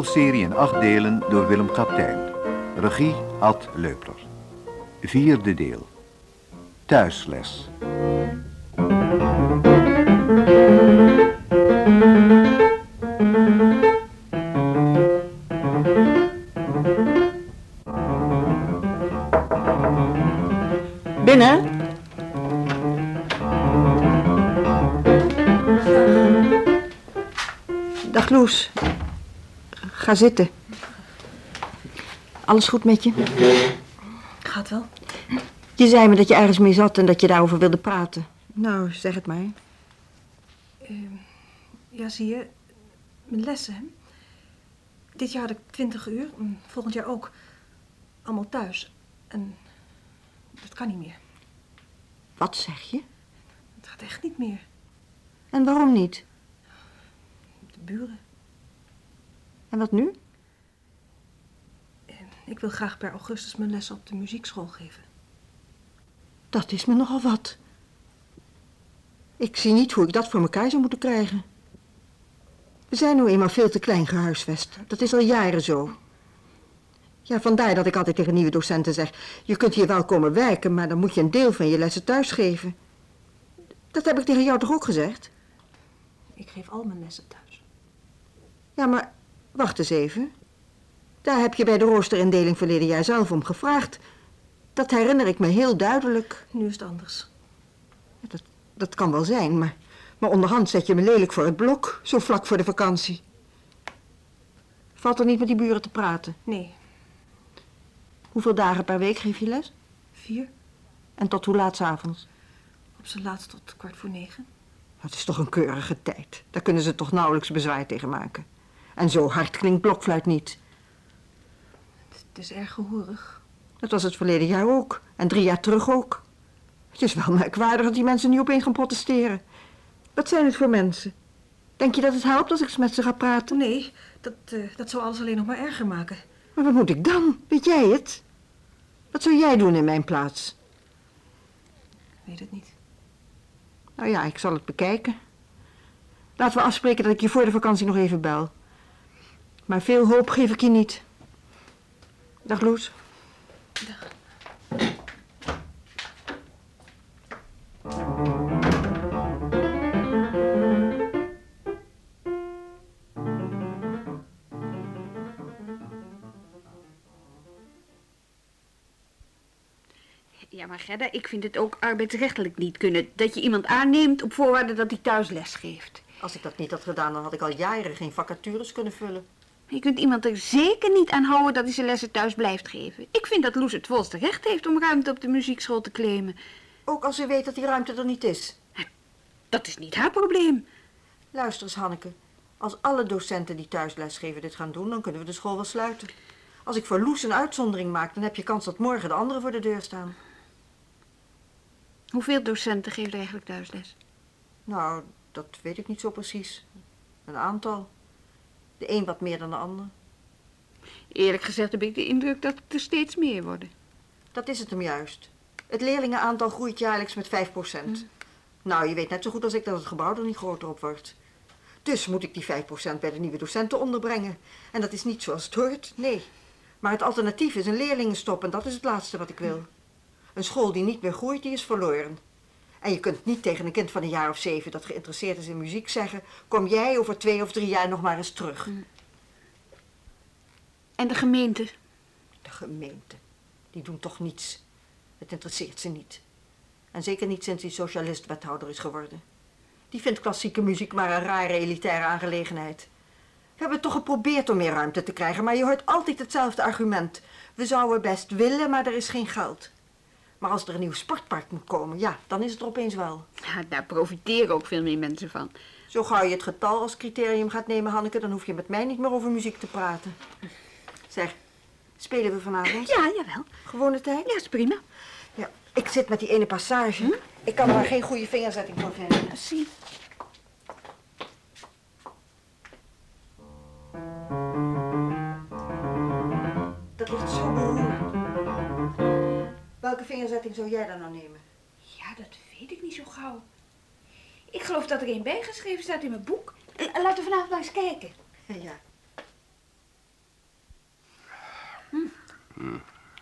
Hoorspelserie in acht delen door Willem Kaptein. Regie Ad Leupler. Vierde deel. Thuisles. Ga zitten. Alles goed met je? Gaat wel. Je zei me dat je ergens mee zat en dat je daarover wilde praten. Nou, zeg het maar. Ehm, ja, zie je. Mijn lessen, hè? Dit jaar had ik 20 uur. en Volgend jaar ook. Allemaal thuis. En dat kan niet meer. Wat zeg je? Het gaat echt niet meer. En waarom niet? De buren. En wat nu? Ik wil graag per augustus mijn lessen op de muziekschool geven. Dat is me nogal wat. Ik zie niet hoe ik dat voor elkaar zou moeten krijgen. We zijn nu eenmaal veel te klein gehuisvest. Dat is al jaren zo. Ja, vandaar dat ik altijd tegen nieuwe docenten zeg... je kunt hier wel komen werken, maar dan moet je een deel van je lessen thuis geven. Dat heb ik tegen jou toch ook gezegd? Ik geef al mijn lessen thuis. Ja, maar wacht eens even. Daar heb je bij de roosterindeling verleden jaar zelf om gevraagd. Dat herinner ik me heel duidelijk. Nu is het anders. Ja, dat, dat kan wel zijn, maar, maar onderhand zet je me lelijk voor het blok, zo vlak voor de vakantie. Valt er niet met die buren te praten? Nee, Hoeveel dagen per week geef je les? vier. En tot hoe laat 's avonds? Op zijn laatst tot kwart voor negen. Dat is toch een keurige tijd. Daar kunnen ze toch nauwelijks bezwaar tegen maken. En zo hard klinkt blokfluit niet. Het is erg gehoorig. Dat was het verleden jaar ook. En drie jaar terug ook. Het is wel merkwaardig dat die mensen nu opeens gaan protesteren. Wat zijn het voor mensen? Denk je dat het helpt als ik met ze ga praten? Nee, dat, eh, dat zou alles alleen nog maar erger maken. Maar wat moet ik dan? Weet jij het? Wat zou jij doen in mijn plaats? Ik weet het niet. Nou ja, ik zal het bekijken. Laten we afspreken dat ik je voor de vakantie nog even bel. Maar veel hoop geef ik je niet. Dag Loes. Dag. Ja, maar Gerda, ik vind het ook arbeidsrechtelijk niet kunnen. Dat je iemand aanneemt op voorwaarde dat hij thuis les geeft. Als ik dat niet had gedaan, dan had ik al jaren geen vacatures kunnen vullen. Je kunt iemand er zeker niet aan houden dat hij zijn lessen thuis blijft geven. Ik vind dat Loes het volste recht heeft om ruimte op de muziekschool te claimen. Ook als ze weet dat die ruimte er niet is. Dat is niet haar probleem. Luister eens, Hanneke. Als alle docenten die thuis lesgeven dit gaan doen, dan kunnen we de school wel sluiten. Als ik voor Loes een uitzondering maak, dan heb je kans dat morgen de anderen voor de deur staan. Hoeveel docenten geven er eigenlijk thuisles? Nou, dat weet ik niet zo precies. Een aantal. De een wat meer dan de ander. Eerlijk gezegd heb ik de indruk dat het er steeds meer worden. Dat is het hem juist. Het leerlingenaantal groeit jaarlijks met 5%. Nou, je weet net zo goed als ik dat het gebouw er niet groter op wordt. Dus moet ik die 5% bij de nieuwe docenten onderbrengen. En dat is niet zoals het hoort, nee. Maar het alternatief is een leerlingenstop en dat is het laatste wat ik wil. Een school die niet meer groeit, die is verloren. En je kunt niet tegen een kind van een jaar of zeven dat geïnteresseerd is in muziek zeggen... kom jij over twee of drie jaar nog maar eens terug. En de gemeente? De gemeente, die doen toch niets. Het interesseert ze niet. En zeker niet sinds die socialist wethouder is geworden. Die vindt klassieke muziek maar een rare elitaire aangelegenheid. We hebben toch geprobeerd om meer ruimte te krijgen, maar je hoort altijd hetzelfde argument. We zouden best willen, maar er is geen geld. Maar als er een nieuw sportpark moet komen, ja, dan is het er opeens wel. Ja, daar profiteren ook veel meer mensen van. Zo gauw je het getal als criterium gaat nemen, Hanneke, dan hoef je met mij niet meer over muziek te praten. Zeg, spelen we vanavond? Ja, jawel. Gewone tijd? Ja, is prima. Ja, ik zit met die ene passage. Ik kan maar geen goede vingerzetting voor vinden. Zie. Dat ligt zo beroerd. Welke vingerzetting zou jij dan nou nemen? Ja, dat weet ik niet zo gauw. Ik geloof dat er één bijgeschreven staat in mijn boek. Laten we vanavond maar eens kijken. Ja. Hm.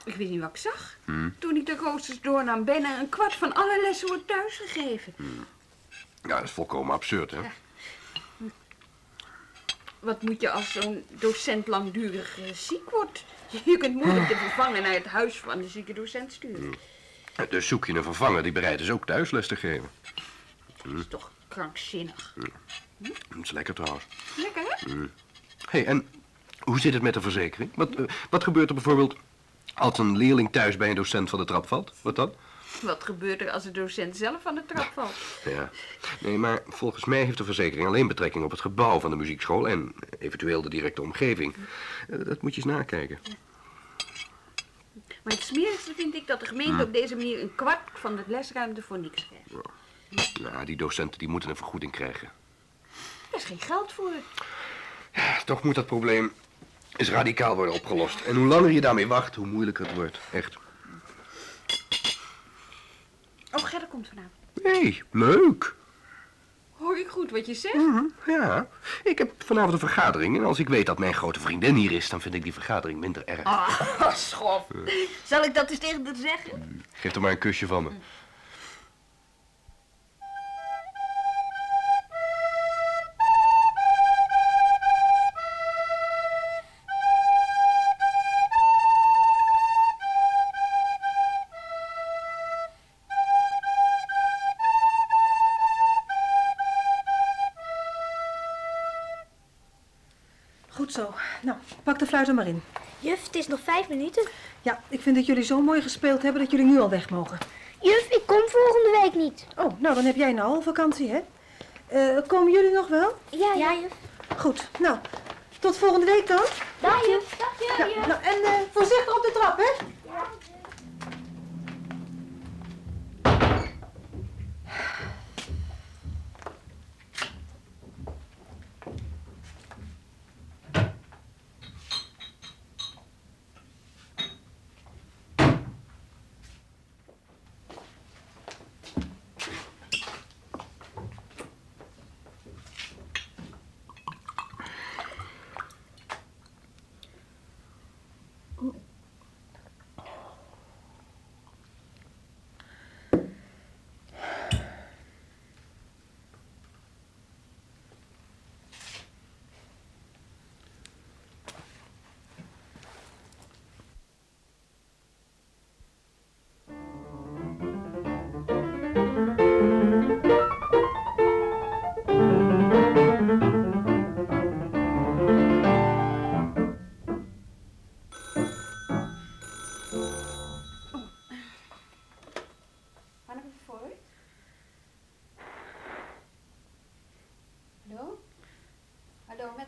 Ik weet niet wat ik zag. Hm. Toen ik de roosters doornam, bijna een kwart van alle lessen wordt thuisgegeven. Hm. Ja, dat is volkomen absurd, hè? Hm. Wat moet je als zo'n docent langdurig eh, ziek wordt? Je kunt moeilijk de vervanger naar het huis van de zieke docent sturen. Dus zoek je een vervanger die bereid is ook thuisles te geven. Dat is toch krankzinnig. Dat is lekker trouwens. Lekker, hè? Hé, hey, en hoe zit het met de verzekering? Wat, eh, wat gebeurt er bijvoorbeeld als een leerling thuis bij een docent van de trap valt? Wat dan? Wat gebeurt er als de docent zelf van de trap valt? Ja. Nee, maar volgens mij heeft de verzekering alleen betrekking op het gebouw van de muziekschool en eventueel de directe omgeving. Eh, Dat moet je eens nakijken. Maar het smerigste vind ik dat de gemeente op deze manier een kwart van de lesruimte voor niks krijgt. Nou, die docenten die moeten een vergoeding krijgen. Er is geen geld voor. Ja, toch moet dat probleem eens radicaal worden opgelost. En hoe langer je daarmee wacht, hoe moeilijker het wordt. Echt. Oh, Gerda komt vanavond. Nee, leuk. Hoor ik goed wat je zegt? Mhm, Ja, ik heb vanavond een vergadering en als ik weet dat mijn grote vriendin hier is, dan vind ik die vergadering minder erg. Ah, schof. Zal ik dat eens tegen haar zeggen? Geef er maar een kusje van me. Er maar in. Juf, het is nog vijf minuten. Ja, ik vind dat jullie zo mooi gespeeld hebben dat jullie nu al weg mogen. Juf, ik kom volgende week niet. Oh, nou dan heb jij nou al vakantie, hè? Eh, komen jullie nog wel? Ja, ja, juf. Goed. Nou, tot volgende week dan. Dag, juf. Dag, Ja, nou, en eh, voorzichtig op de trap, hè?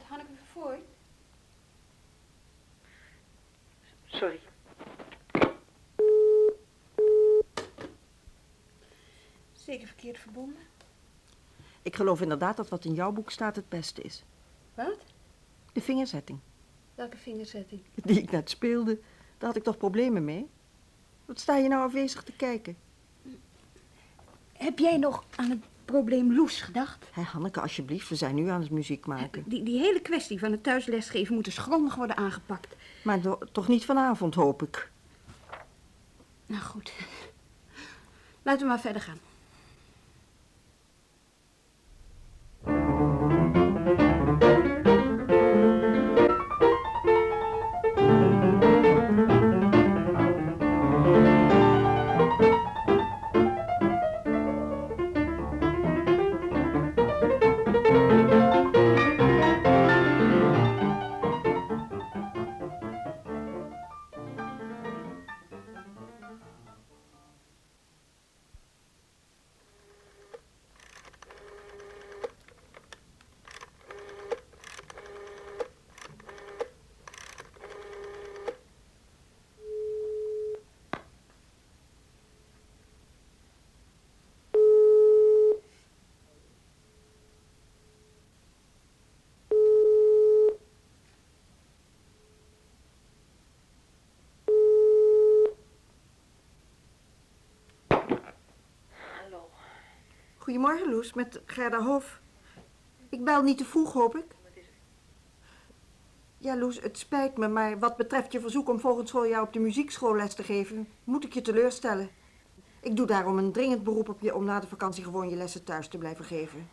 Met Hanneke Voort? Sorry. Zeker verkeerd verbonden. Ik geloof inderdaad dat wat in jouw boek staat het beste is. Wat? De vingerzetting. Welke vingerzetting? Die ik net speelde, daar had ik toch problemen mee? Wat sta je nou afwezig te kijken? Heb jij nog aan het probleem Loes gedacht? Hé, Hanneke, alsjeblieft, we zijn nu aan het muziek maken. Die, die hele kwestie van het thuislesgeven moet dus grondig worden aangepakt. Maar do- toch niet vanavond, hoop ik. Nou goed. Laten we maar verder gaan. Goedemorgen, Loes, met Gerda Hof. Ik bel niet te vroeg, hoop ik. Ja, Loes, het spijt me, maar wat betreft je verzoek om volgend schooljaar op de muziekschool les te geven, moet ik je teleurstellen. Ik doe daarom een dringend beroep op je om na de vakantie gewoon je lessen thuis te blijven geven.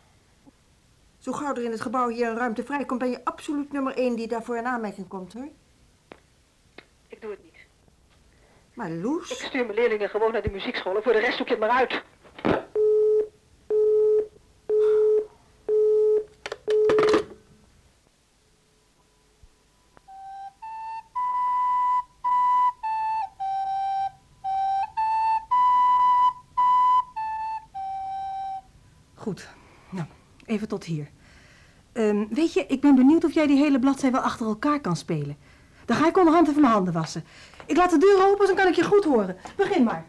Zo gauw er in het gebouw hier een ruimte vrijkomt, ben je absoluut nummer één die daarvoor in aanmerking komt, hoor. Ik doe het niet. Maar Loes... Ik stuur mijn leerlingen gewoon naar de muziekschool en voor de rest zoek je het maar uit. Even tot hier. Ehm, weet je, ik ben benieuwd of jij die hele bladzij wel achter elkaar kan spelen. Dan ga ik onderhand even mijn handen wassen. Ik laat de deur open, dan kan ik je goed horen. Begin maar.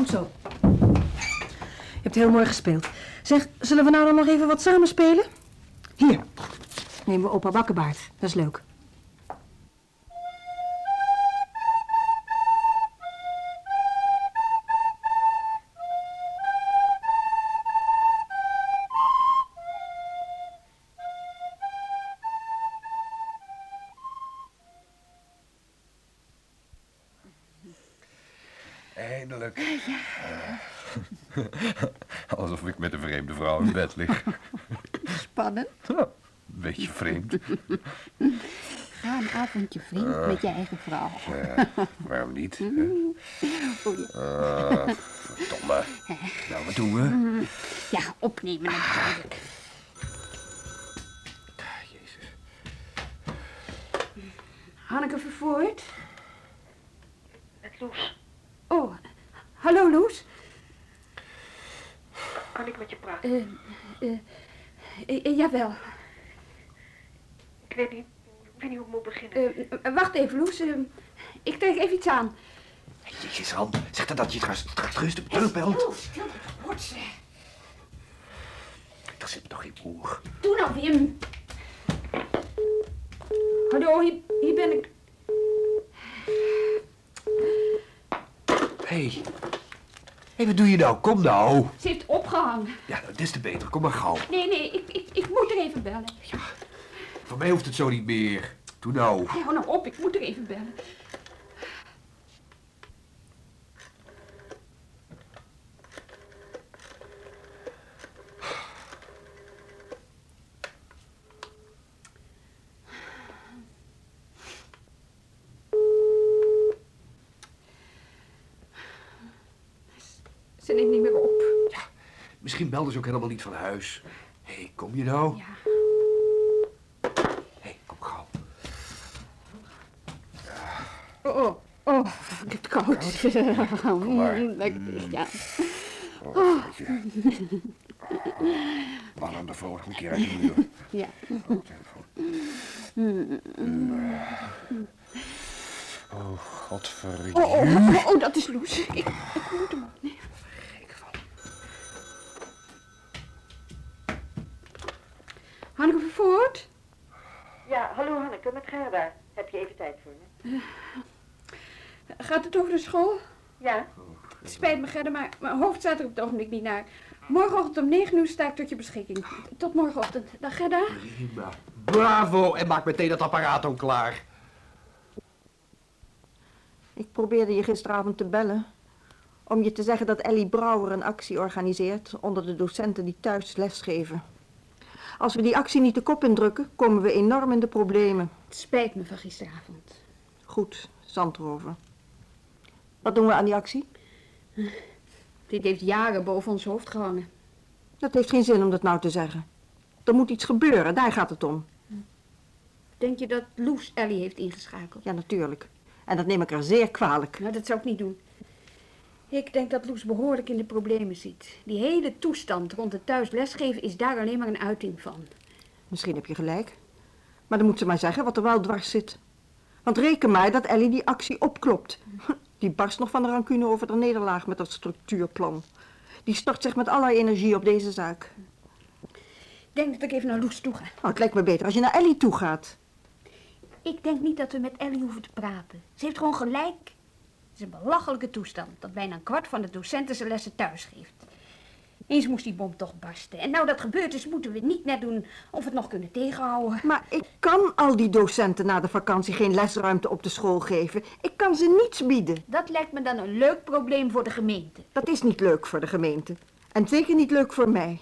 Goed zo. Je hebt heel mooi gespeeld. Zeg, zullen we nou dan nog even wat samen spelen? Hier. Nemen we opa Bakkenbaard. Dat is leuk. Vreemd. Ga een avondje vriend met je eigen vrouw. Eh, waarom niet? hè? Oh, ja. Eh, verdomme. Nou, wat doen we? ja, opnemen natuurlijk. Jezus. Hanneke Vervoort? Met Loes, Oh, hallo Loes. kan ik met je praten? Eh, eh, eh, jawel. Ik weet niet, ik weet niet hoe ik moet beginnen. Eh, eh, wacht even Loes. Eh, ik trek even iets aan. Jezus, Han. Zeg dan dat je het straks rustig terugbelt. Oh, stil, wordt ze. Er zit toch geen oer. Doe nou, Wim. Hallo, hier, hier ben ik. Hé. Hey. Hé, wat doe je nou? Kom nou. Ze heeft opgehangen. Ja, nou, des te beter. Kom maar gauw. Nee, nee, ik, ik, ik moet er even bellen. Voor mij hoeft het zo niet meer. Doe nou. Hou nou op, ik moet er even bellen. Ze neemt niet meer op. Misschien belden ze ook helemaal niet van huis. Hé, hey, kom je nou? Ja. Hé, hey, kom gauw. Oh, oh, oh, ik heb het koud. Kom maar. Mm, Lekker, ja. Oh. Waar dan de vorige keer uit de muur. ja. Oh. Oh, godverdomme. Oh, oh, oh, oh, dat is Loes. Ik, ik moet hem opnemen. Hanneke Vervoort? Ja, hallo Hanneke, met Gerda. Heb je even tijd voor me? Gaat het over de school? Ja. Het spijt me, Gerda, maar mijn hoofd staat er op het ogenblik niet naar. Morgenochtend om 9 uur sta ik tot je beschikking. Tot morgenochtend. Dag, Gerda. Prima. Bravo! En maak meteen dat apparaat ook klaar. Ik probeerde je gisteravond te bellen. Om je te zeggen dat Ellie Brouwer een actie organiseert onder de docenten die thuis lesgeven. Als we die actie niet de kop indrukken, komen we enorm in de problemen. Het spijt me van gisteravond. Goed, Zandrover. Wat doen we aan die actie? Dit heeft jaren boven ons hoofd gehangen. Dat heeft geen zin om dat nou te zeggen. Er moet iets gebeuren, daar gaat het om. Denk je dat Loes Ellie heeft ingeschakeld? Ja, natuurlijk. En dat neem ik er zeer kwalijk. Nou, dat zou ik niet doen. Ik denk dat Loes behoorlijk in de problemen zit. Die hele toestand rond het thuis lesgeven is daar alleen maar een uiting van. Misschien heb je gelijk. Maar dan moet ze maar zeggen wat er wel dwars zit. Want reken maar dat Ellie die actie opklopt. Die barst nog van de rancune over de nederlaag met dat structuurplan. Die stort zich met allerlei energie op deze zaak. Ik denk dat ik even naar Loes toe ga. Nou, het lijkt me beter als je naar Ellie toe gaat. Ik denk niet dat we met Ellie hoeven te praten. Ze heeft gewoon gelijk. Het is een belachelijke toestand dat bijna een kwart van de docenten zijn lessen thuis geeft. Eens moest die bom toch barsten. En nou dat gebeurd is, moeten we niet net doen of we het nog kunnen tegenhouden. Maar ik kan al die docenten na de vakantie geen lesruimte op de school geven. Ik kan ze niets bieden. Dat lijkt me dan een leuk probleem voor de gemeente. Dat is niet leuk voor de gemeente. En zeker niet leuk voor mij.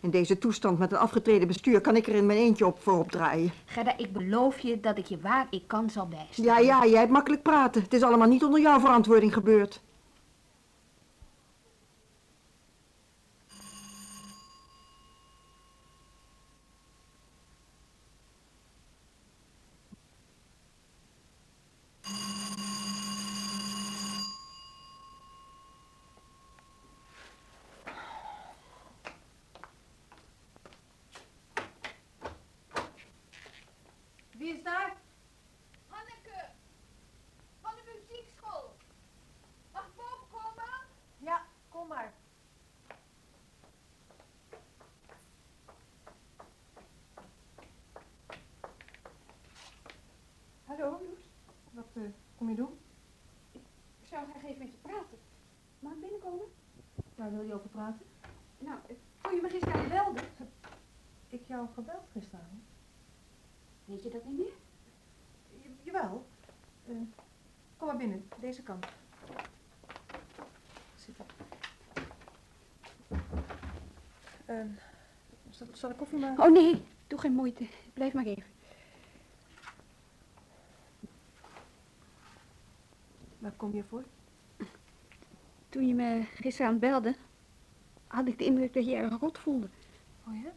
In deze toestand met een afgetreden bestuur kan ik er in mijn eentje op voorop draaien. Gerda, ik beloof je dat ik je waar ik kan zal bijstaan. Ja, ja, jij hebt makkelijk praten. Het is allemaal niet onder jouw verantwoording gebeurd. Wie is daar? Hanneke, van de muziekschool. Mag ik boven komen? Ja, kom maar. Hallo, Loes. Wat doen? Ik zou graag even met je praten. Mag ik binnenkomen? Waar wil je over praten? Nou, toen je me gisteren belde. Ik jou gebeld gisteren. Weet je dat niet meer? J- jawel. Eh, kom maar binnen, deze kant. Eh, zal, zal ik koffie maken? Oh nee, doe geen moeite. Blijf maar even. Kom je voor? Toen je me gisteravond belde, had ik de indruk dat je erg rot voelde. Oh ja?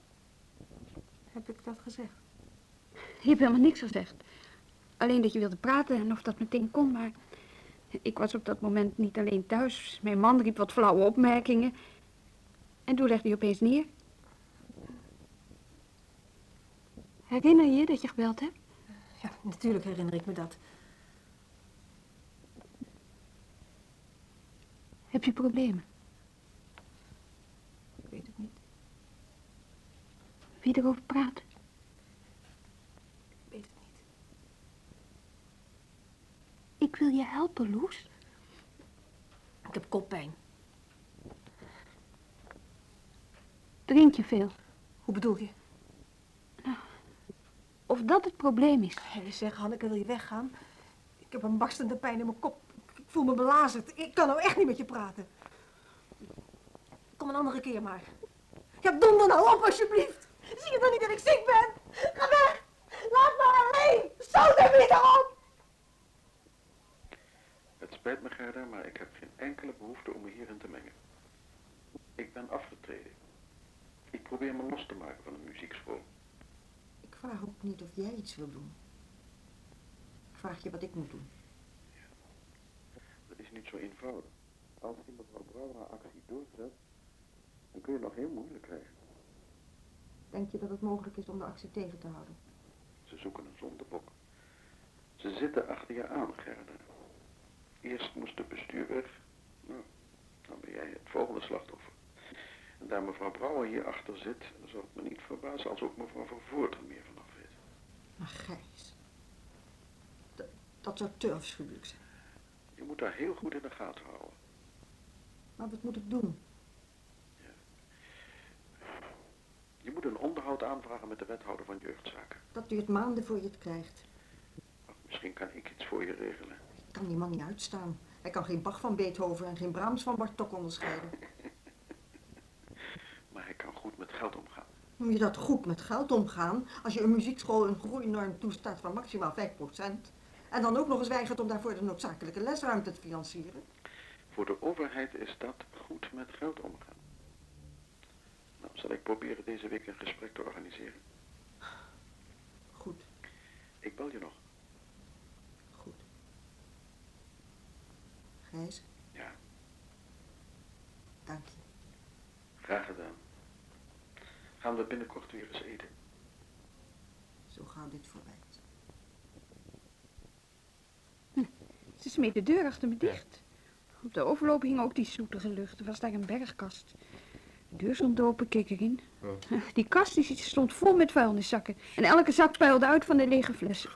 Heb ik dat gezegd? Je hebt helemaal niks gezegd. Alleen dat je wilde praten en of dat meteen kon, maar ik was op dat moment niet alleen thuis. Mijn man riep wat flauwe opmerkingen. En toen legde hij opeens neer. Herinner je je dat je gebeld hebt? Ja, natuurlijk herinner ik me dat. Heb je problemen? Ik weet het niet. Wie erover praten? Ik weet het niet. Ik wil je helpen, Loes. Ik heb koppijn. Drink je veel? Hoe bedoel je? Of dat het probleem is? Hé, zeg, Hanneke, wil je weggaan? Ik heb een barstende pijn in mijn kop. Ik voel me belazerd. Ik kan nou echt niet met je praten. Kom een andere keer maar. Ja, donder nou op, alsjeblieft. Zie je dan niet dat ik ziek ben? Ga weg. Laat me alleen. Stoot hem niet op. Het spijt me, Gerda, maar ik heb geen enkele behoefte om me hierin te mengen. Ik ben afgetreden. Ik probeer me los te maken van de muziekschool. Ik vraag ook niet of jij iets wil doen. Ik vraag je wat ik moet doen. Niet zo eenvoudig. Als die mevrouw Brouwer haar actie doorzet, dan kun je het nog heel moeilijk krijgen. Denk je dat het mogelijk is om de actie tegen te houden? Ze zoeken een zondebok. Ze zitten achter je aan, Gerda. Eerst moest het bestuur weg. Nou, dan ben jij het volgende slachtoffer. En daar mevrouw Brouwer hier achter zit, zou het me niet verbazen als ook mevrouw Vervoort er meer vanaf weet. Maar Gijs, dat, dat zou te afschuwelijk zijn. Je moet daar heel goed in de gaten houden. Maar wat moet ik doen? Je moet een onderhoud aanvragen met de wethouder van jeugdzaken. Dat duurt maanden voor je het krijgt. Misschien kan ik iets voor je regelen. Ik kan die man niet uitstaan. Hij kan geen Bach van Beethoven en geen Brahms van Bartok onderscheiden. Maar hij kan goed met geld omgaan. Noem je dat goed met geld omgaan als je een muziekschool een groeinorm toestaat van maximaal 5%? En dan ook nog eens weigert om daarvoor de noodzakelijke lesruimte te financieren? Voor de overheid is dat goed met geld omgaan. Nou, zal ik proberen deze week een gesprek te organiseren. Goed, Ik bel je nog. goed. Gijs, Ja, Dank je. Graag gedaan. Gaan we binnenkort weer eens eten? Zo gauw dit voorbij is. Ze smeet de deur achter me dicht. Op de overloop hing ook die zoetige lucht. Er was daar een bergkast. De deur stond open, keek erin. Die kast die stond vol met vuilniszakken. En elke zak puilde uit van de lege flessen.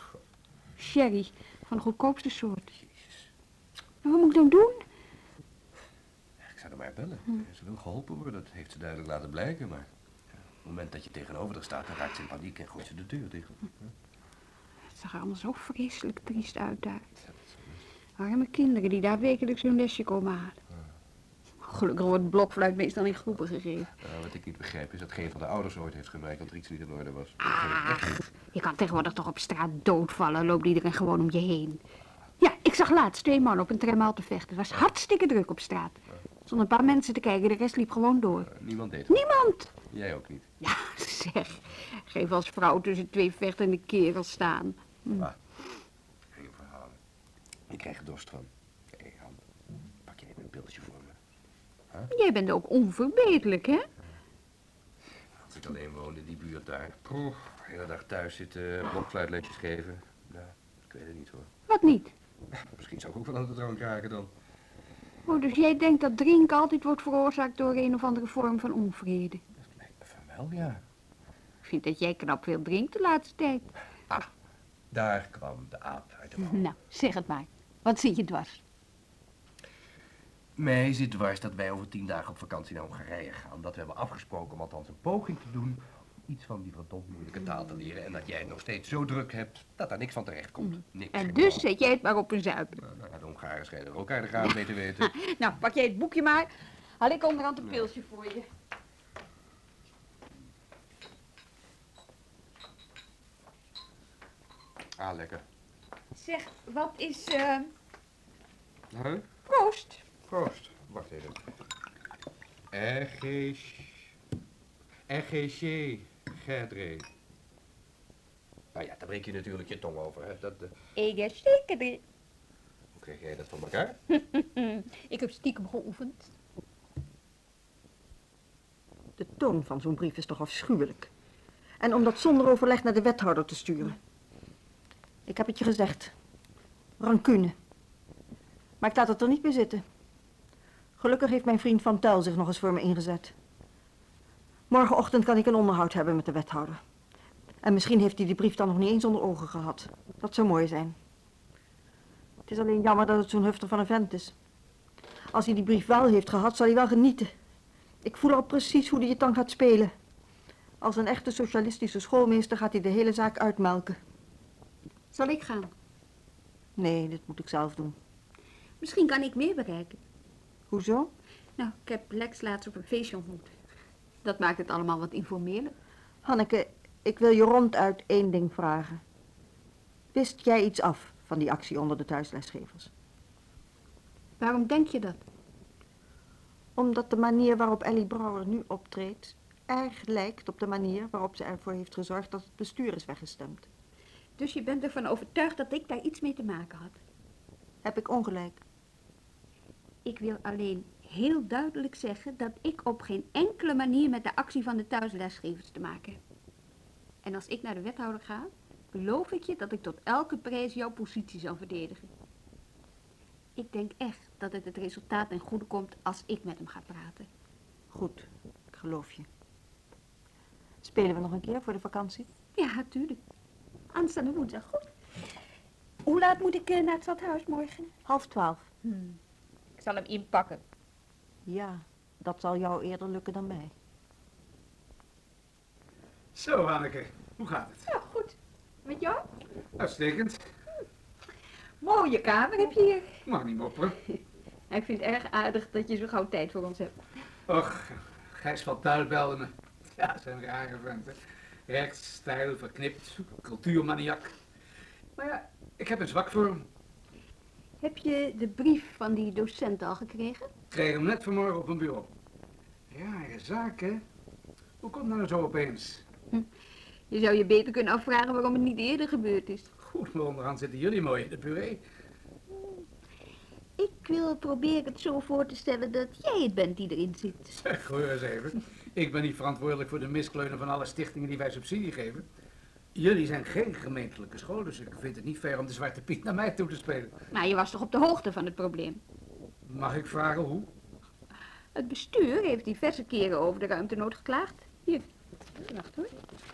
Sherry, van de goedkoopste soort. Wat moet ik dan doen? Ik zou er maar bellen. Ze wil geholpen worden, dat heeft ze duidelijk laten blijken, maar... Op het moment dat je tegenover haar staat, dan raakt ze in paniek en gooit ze de deur dicht. Het zag er allemaal zo vreselijk triest uit daar. Arme kinderen die daar wekelijks hun lesje komen halen. Gelukkig wordt blokfluit meestal in groepen gegeven. Nou, wat ik niet begrijp is dat geen van de ouders ooit heeft gemerkt dat er iets niet in orde was. Ach, je kan tegenwoordig toch op straat doodvallen, loopt iedereen gewoon om je heen. Ja, ik zag laatst twee mannen op een tramhaal te vechten. Het was hartstikke druk op straat. Er stonden een paar mensen te kijken, de rest liep gewoon door. Niemand deed het. Niemand! Jij ook niet. Ja, zeg. Geef als vrouw tussen twee vechtende kerels staan. Geen verhalen. Ik krijg dorst van. Hé, Han, pak jij even een pilsje voor me? Jij bent ook onverbeterlijk, hè? Als ik alleen woon in die buurt daar. Poeh, de hele dag thuis zitten, blokfluitlesjes geven. Nou, ik weet het niet hoor. Wat niet? Misschien zou ik ook wel aan de drank raken dan. Oh, dus jij denkt dat drinken altijd wordt veroorzaakt door een of andere vorm van onvrede? Van wel, ja. Ik vind dat jij knap veel drinkt de laatste tijd. Daar kwam de aap uit de mouw. Nou, zeg het maar. Wat zit je dwars? Mij zit dwars dat wij over tien dagen op vakantie naar Hongarije gaan. Dat we hebben afgesproken om althans een poging te doen om iets van die verdomd moeilijke taal te leren. En dat jij het nog steeds zo druk hebt dat daar niks van terecht komt. Niks. En dus zet jij het maar op een zuipen. Nou, nou, de Hongaren schijnen er elkaar de graad mee te weten. Nou, pak jij het boekje maar. Haal ik onderhand een pilsje voor je. Ah, lekker. Zeg, wat is... eh Huh? proost? Proost. Wacht even. RG... RGC Gerdre. Nou ja, daar breek je natuurlijk je tong over, hè. Dat, eh, Ik heb zeker de... hoe krijg jij dat van elkaar? Ik heb stiekem geoefend. De toon van zo'n brief is toch afschuwelijk. En om dat zonder overleg naar de wethouder te sturen. Ik heb het je gezegd. Rancune. Maar ik laat het er niet bij zitten. Gelukkig heeft mijn vriend Van Tel zich nog eens voor me ingezet. Morgenochtend kan ik een onderhoud hebben met de wethouder. En misschien heeft hij die brief dan nog niet eens onder ogen gehad. Dat zou mooi zijn. Het is alleen jammer dat het zo'n hufter van een vent is. Als hij die brief wel heeft gehad, zal hij wel genieten. Ik voel al precies hoe hij het dan gaat spelen. Als een echte socialistische schoolmeester gaat hij de hele zaak uitmelken. Zal ik gaan? Nee, dit moet ik zelf doen. Misschien kan ik meer bereiken. Hoezo? Nou, ik heb Lex laatst op een feestje ontmoet. Dat maakt het allemaal wat informeler. Hanneke, ik wil je ronduit één ding vragen. Wist jij iets af van die actie onder de thuislesgevers? Waarom denk je dat? Omdat de manier waarop Ellie Brouwer nu optreedt... erg lijkt op de manier waarop ze ervoor heeft gezorgd dat het bestuur is weggestemd. Dus je bent ervan overtuigd dat ik daar iets mee te maken had? Heb ik ongelijk? Ik wil alleen heel duidelijk zeggen dat ik op geen enkele manier met de actie van de thuislesgevers te maken heb. En als ik naar de wethouder ga, beloof ik je dat ik tot elke prijs jouw positie zal verdedigen. Ik denk echt dat het het resultaat ten goede komt als ik met hem ga praten. Goed, ik geloof je. Spelen we nog een keer voor de vakantie? Ja, natuurlijk. Aanstaande woensdag, goed. Hoe laat moet ik eh, naar het stadhuis morgen? Half twaalf. Ik zal hem inpakken. Ja, dat zal jou eerder lukken dan mij. Zo, Anneke, hoe gaat het? Ja, goed. Met jou? Uitstekend. Mooie kamer heb je hier. Mag niet mopperen. Ik vind het erg aardig dat je zo gauw tijd voor ons hebt. Och, Gijs van Tuil belde me. Ja, zijn rare venten. Rechts, stijl, verknipt, cultuurmaniak. Maar ja, ik heb een zwak voor hem. Heb je de brief van die docent al gekregen? Ik kreeg hem net vanmorgen op mijn bureau. Rare zaak, hè? Hoe komt dat nou zo opeens? Je zou je beter kunnen afvragen waarom het niet eerder gebeurd is. Goed, maar onderhand zitten jullie mooi in de puree. Ik wil proberen het zo voor te stellen dat jij het bent die erin zit. Zeg, hoor eens even. Ik ben niet verantwoordelijk voor de miskleunen van alle stichtingen die wij subsidie geven. Jullie zijn geen gemeentelijke school, dus ik vind het niet fair om de Zwarte Piet naar mij toe te spelen. Maar je was toch op de hoogte van het probleem? Mag ik vragen hoe? Het bestuur heeft diverse keren over de ruimtenood geklaagd. Hier, wacht hoor.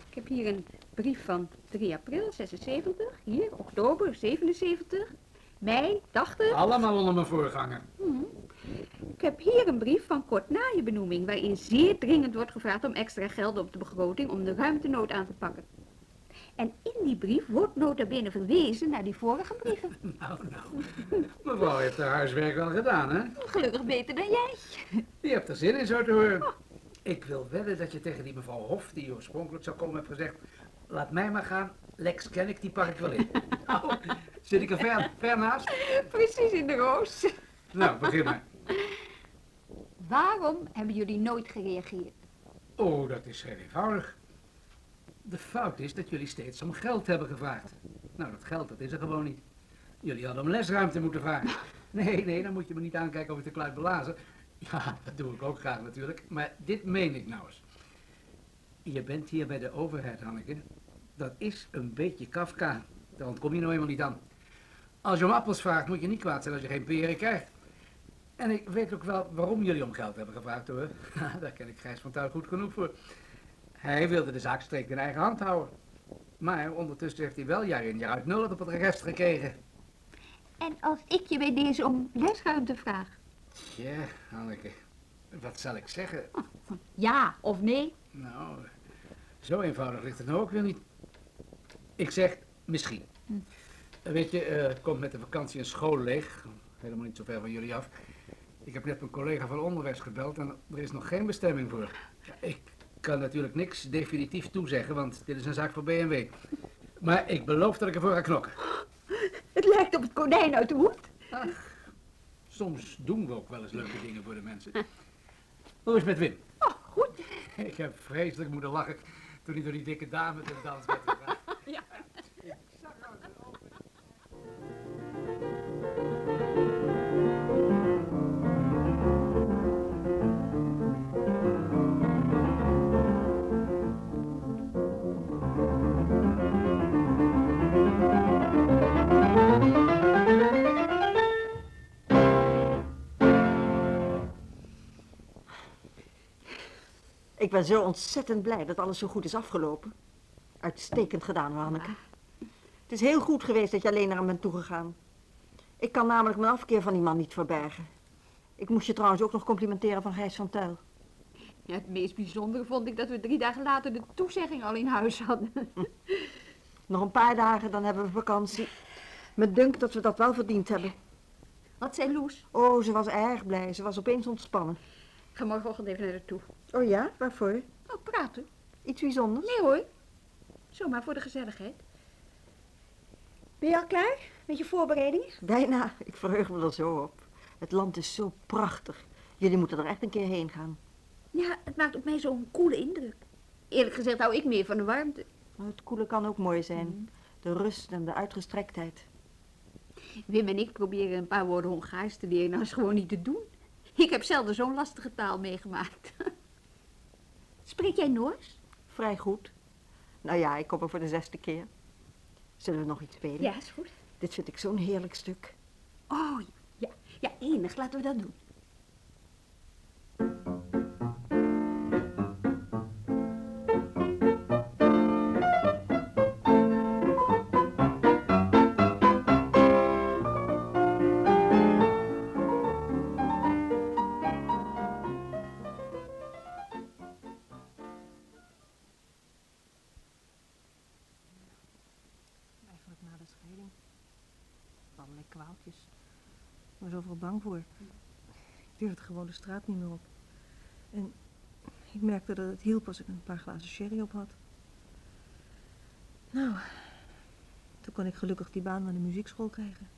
Ik heb hier een brief van 3 april 76. Hier, oktober 77. Mei 80. Allemaal onder mijn voorganger. Ik heb hier een brief van kort na je benoeming... waarin zeer dringend wordt gevraagd om extra geld op de begroting... om de ruimtenood aan te pakken. En in die brief wordt nota bene verwezen naar die vorige brieven. Nou, nou. Mevrouw heeft haar huiswerk wel gedaan, hè? Gelukkig beter dan jij. Je hebt er zin in zo te horen. Ik wil wedden dat je tegen die mevrouw Hof, die oorspronkelijk zou komen, hebt gezegd... Laat mij maar gaan, Lex ken ik, die pak ik wel in. Nou, zit ik er ver, ver naast? Precies in de roos. Nou, begin maar. Waarom hebben jullie nooit gereageerd? Oh, dat is heel eenvoudig. De fout is dat jullie steeds om geld hebben gevraagd. Nou, dat geld, dat is er gewoon niet. Jullie hadden om lesruimte moeten vragen. Nee, nee, dan moet je me niet aankijken of ik te kluit belazen. Ja, dat doe ik ook graag natuurlijk. Maar dit meen ik nou eens. Je bent hier bij de overheid, Hanneke. Dat is een beetje Kafka. Daar ontkom je nou eenmaal niet aan. Als je om appels vraagt, moet je niet kwaad zijn als je geen peren krijgt. En ik weet ook wel waarom jullie om geld hebben gevraagd hoor. Daar ken ik Gijs van Tuin goed genoeg voor. Hij wilde de zaak strikt in eigen hand houden. Maar ondertussen heeft hij wel jaar in jaar uit nul op het register gekregen. En als ik je bij deze om lesruimte vraag? Ja, Hanneke. Wat zal ik zeggen? Ja of nee? Nou, zo eenvoudig ligt het nou ook weer niet. Ik zeg misschien. Weet je, eh, het komt met de vakantie een school leeg. Helemaal niet zo ver van jullie af. Ik heb net mijn collega van onderwijs gebeld en er is nog geen bestemming voor. Ja, ik kan natuurlijk niks definitief toezeggen, want dit is een zaak voor BMW. Maar ik beloof dat ik ervoor ga knokken. Het lijkt op het konijn uit de hoed. Soms doen we ook wel eens leuke dingen voor de mensen. Hoe is het met Wim? Oh, goed. Ik heb vreselijk moeten lachen toen hij door die dikke dame te dans werd ben zo ontzettend blij dat alles zo goed is afgelopen. Uitstekend gedaan, Hanneke. Het is heel goed geweest dat je alleen naar hem bent toegegaan. Ik kan namelijk mijn afkeer van die man niet verbergen. Ik moest je trouwens ook nog complimenteren van Gijs van Tuil. Ja, het meest bijzondere vond ik dat we drie dagen later de toezegging al in huis hadden. Nog een paar dagen, dan hebben we vakantie. Me dunkt dat we dat wel verdiend hebben. Wat zei Loes? Oh, ze was erg blij. Ze was opeens ontspannen. Ik ga morgenochtend even naar haar toe. Oh ja, waarvoor? Oh, praten? Iets bijzonders? Nee hoor. Zomaar voor de gezelligheid. Ben je al klaar met je voorbereidingen? Bijna. Ik verheug me er zo op. Het land is zo prachtig. Jullie moeten er echt een keer heen gaan. Ja, het maakt op mij zo'n koele indruk. Eerlijk gezegd hou ik meer van de warmte. Maar het koele kan ook mooi zijn. De rust en de uitgestrektheid. Wim en ik proberen een paar woorden Hongaars te leren. Nou is gewoon niet te doen. Ik heb zelden zo'n lastige taal meegemaakt. Spreek jij Noors? Vrij goed. Nou ja, ik kom er voor de zesde keer. Zullen we nog iets spelen? Ja, is goed. Dit vind ik zo'n heerlijk stuk. Oh, ja. Ja, enig. Laten we dat doen. Allerlei kwaaltjes. Was overal bang voor. Ik durfde gewoon de straat niet meer op. En ik merkte dat het hielp als ik een paar glazen sherry op had. Nou, toen kon ik gelukkig die baan aan de muziekschool krijgen.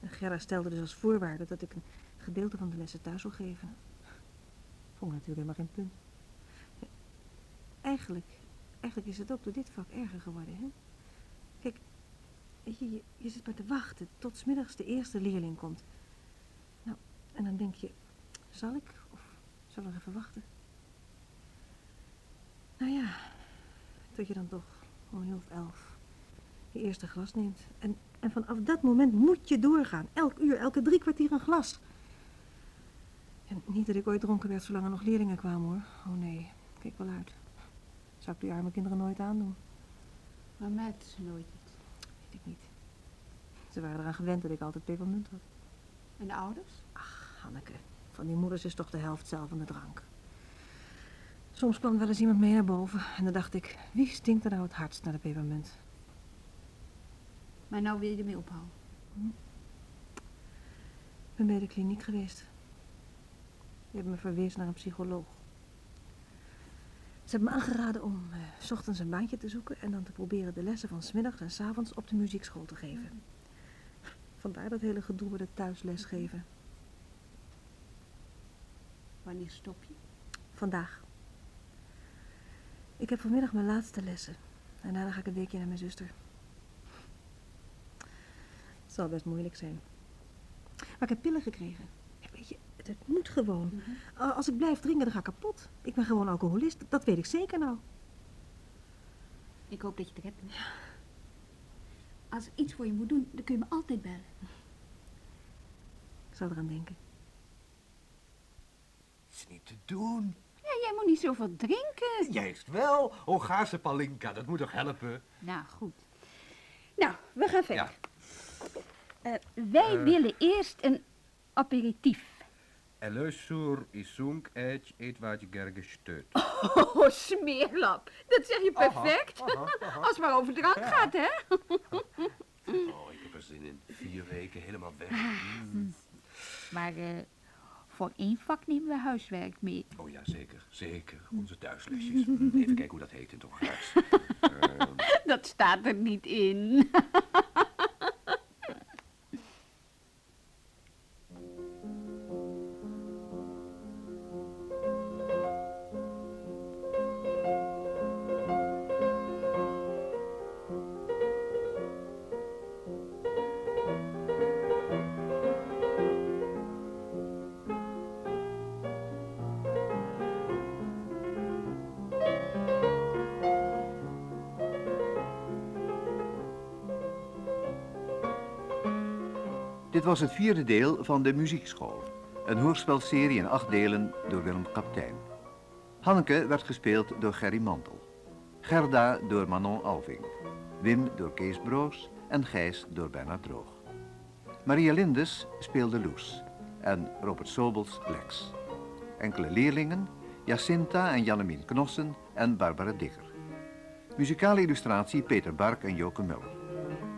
En Gerda stelde dus als voorwaarde dat ik een gedeelte van de lessen thuis zou geven. Vond ik natuurlijk helemaal geen punt. Eigenlijk, eigenlijk is het ook door dit vak erger geworden, hè? Je, zit maar te wachten tot 's middags de eerste leerling komt. En dan denk je, zal ik of zal ik even wachten? Nou ja, tot je dan toch om heel elf je eerste glas neemt. En, en vanaf dat moment moet je doorgaan. Elk uur, elke drie kwartier een glas. En niet dat ik ooit dronken werd zolang er nog leerlingen kwamen hoor. Oh nee, kijk wel uit. Zou ik die arme kinderen nooit aandoen. Maar ze nooit iets. Weet ik niet. Ze waren eraan gewend dat ik altijd pepermunt had. En de ouders? Hanneke, van die moeders is toch de helft zelf van de drank. Soms kwam wel eens iemand mee naar boven en dan dacht ik, wie stinkt er nou het hardst naar de pepermunt? Maar nou wil je ermee ophouden. Ik ben bij de kliniek geweest. Die hebben me verwezen naar een psycholoog. Ze hebben me aangeraden om s ochtends een baantje te zoeken en dan te proberen de lessen van 's middags en 's avonds op de muziekschool te geven. Vandaar dat hele gedoe met het thuislesgeven. Wanneer stop je? Vandaag. Ik heb vanmiddag mijn laatste lessen. En daarna ga ik een weekje naar mijn zuster. Het zal best moeilijk zijn. Maar ik heb pillen gekregen. Ja, weet je, het, het moet gewoon. A- Als ik blijf drinken, dan ga ik kapot. Ik ben gewoon alcoholist. Dat weet ik zeker nou. Ik hoop dat je het redt. Ja. Als ik iets voor je moet doen, dan kun je me altijd bellen. Ik zal eraan denken. Is niet te doen. Ja, jij moet niet zoveel drinken. Juist wel. Hongaarse palinka, dat moet toch helpen? Nou, goed. Nou, we gaan verder. Ja. Eh, wij Eh. willen eerst een aperitief. Először iszunk egy étvágygerge stőt. Oh, smeerlap. Dat zeg je perfect. aha, aha. Als het maar over drank gaat, hè? Oh, ik heb er zin in. Vier weken helemaal weg. Mm. Maar eh, voor één vak nemen we huiswerk mee. Oh ja, zeker. Zeker. Onze thuislesjes. Mm, Even kijken hoe dat heet in het. Ehm, Dat staat er niet in. Dit was het vierde deel van de muziekschool. Een hoorspelserie in acht delen door Willem Kaptein. Hanneke werd gespeeld door Gerry Mantel. Gerda door Manon Alving. Wim door Kees Broos en Gijs door Bernard Droog. Maria Lindes speelde Loes en Robert Sobels Lex. Enkele leerlingen, Jacinta en Jannemien Knossen en Barbara Digger. Muzikale illustratie Peter Bark en Joke Muller.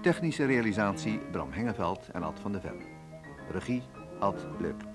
Technische realisatie Bram Hengeveld en Ad van de Ven. Regie Ad Leuper.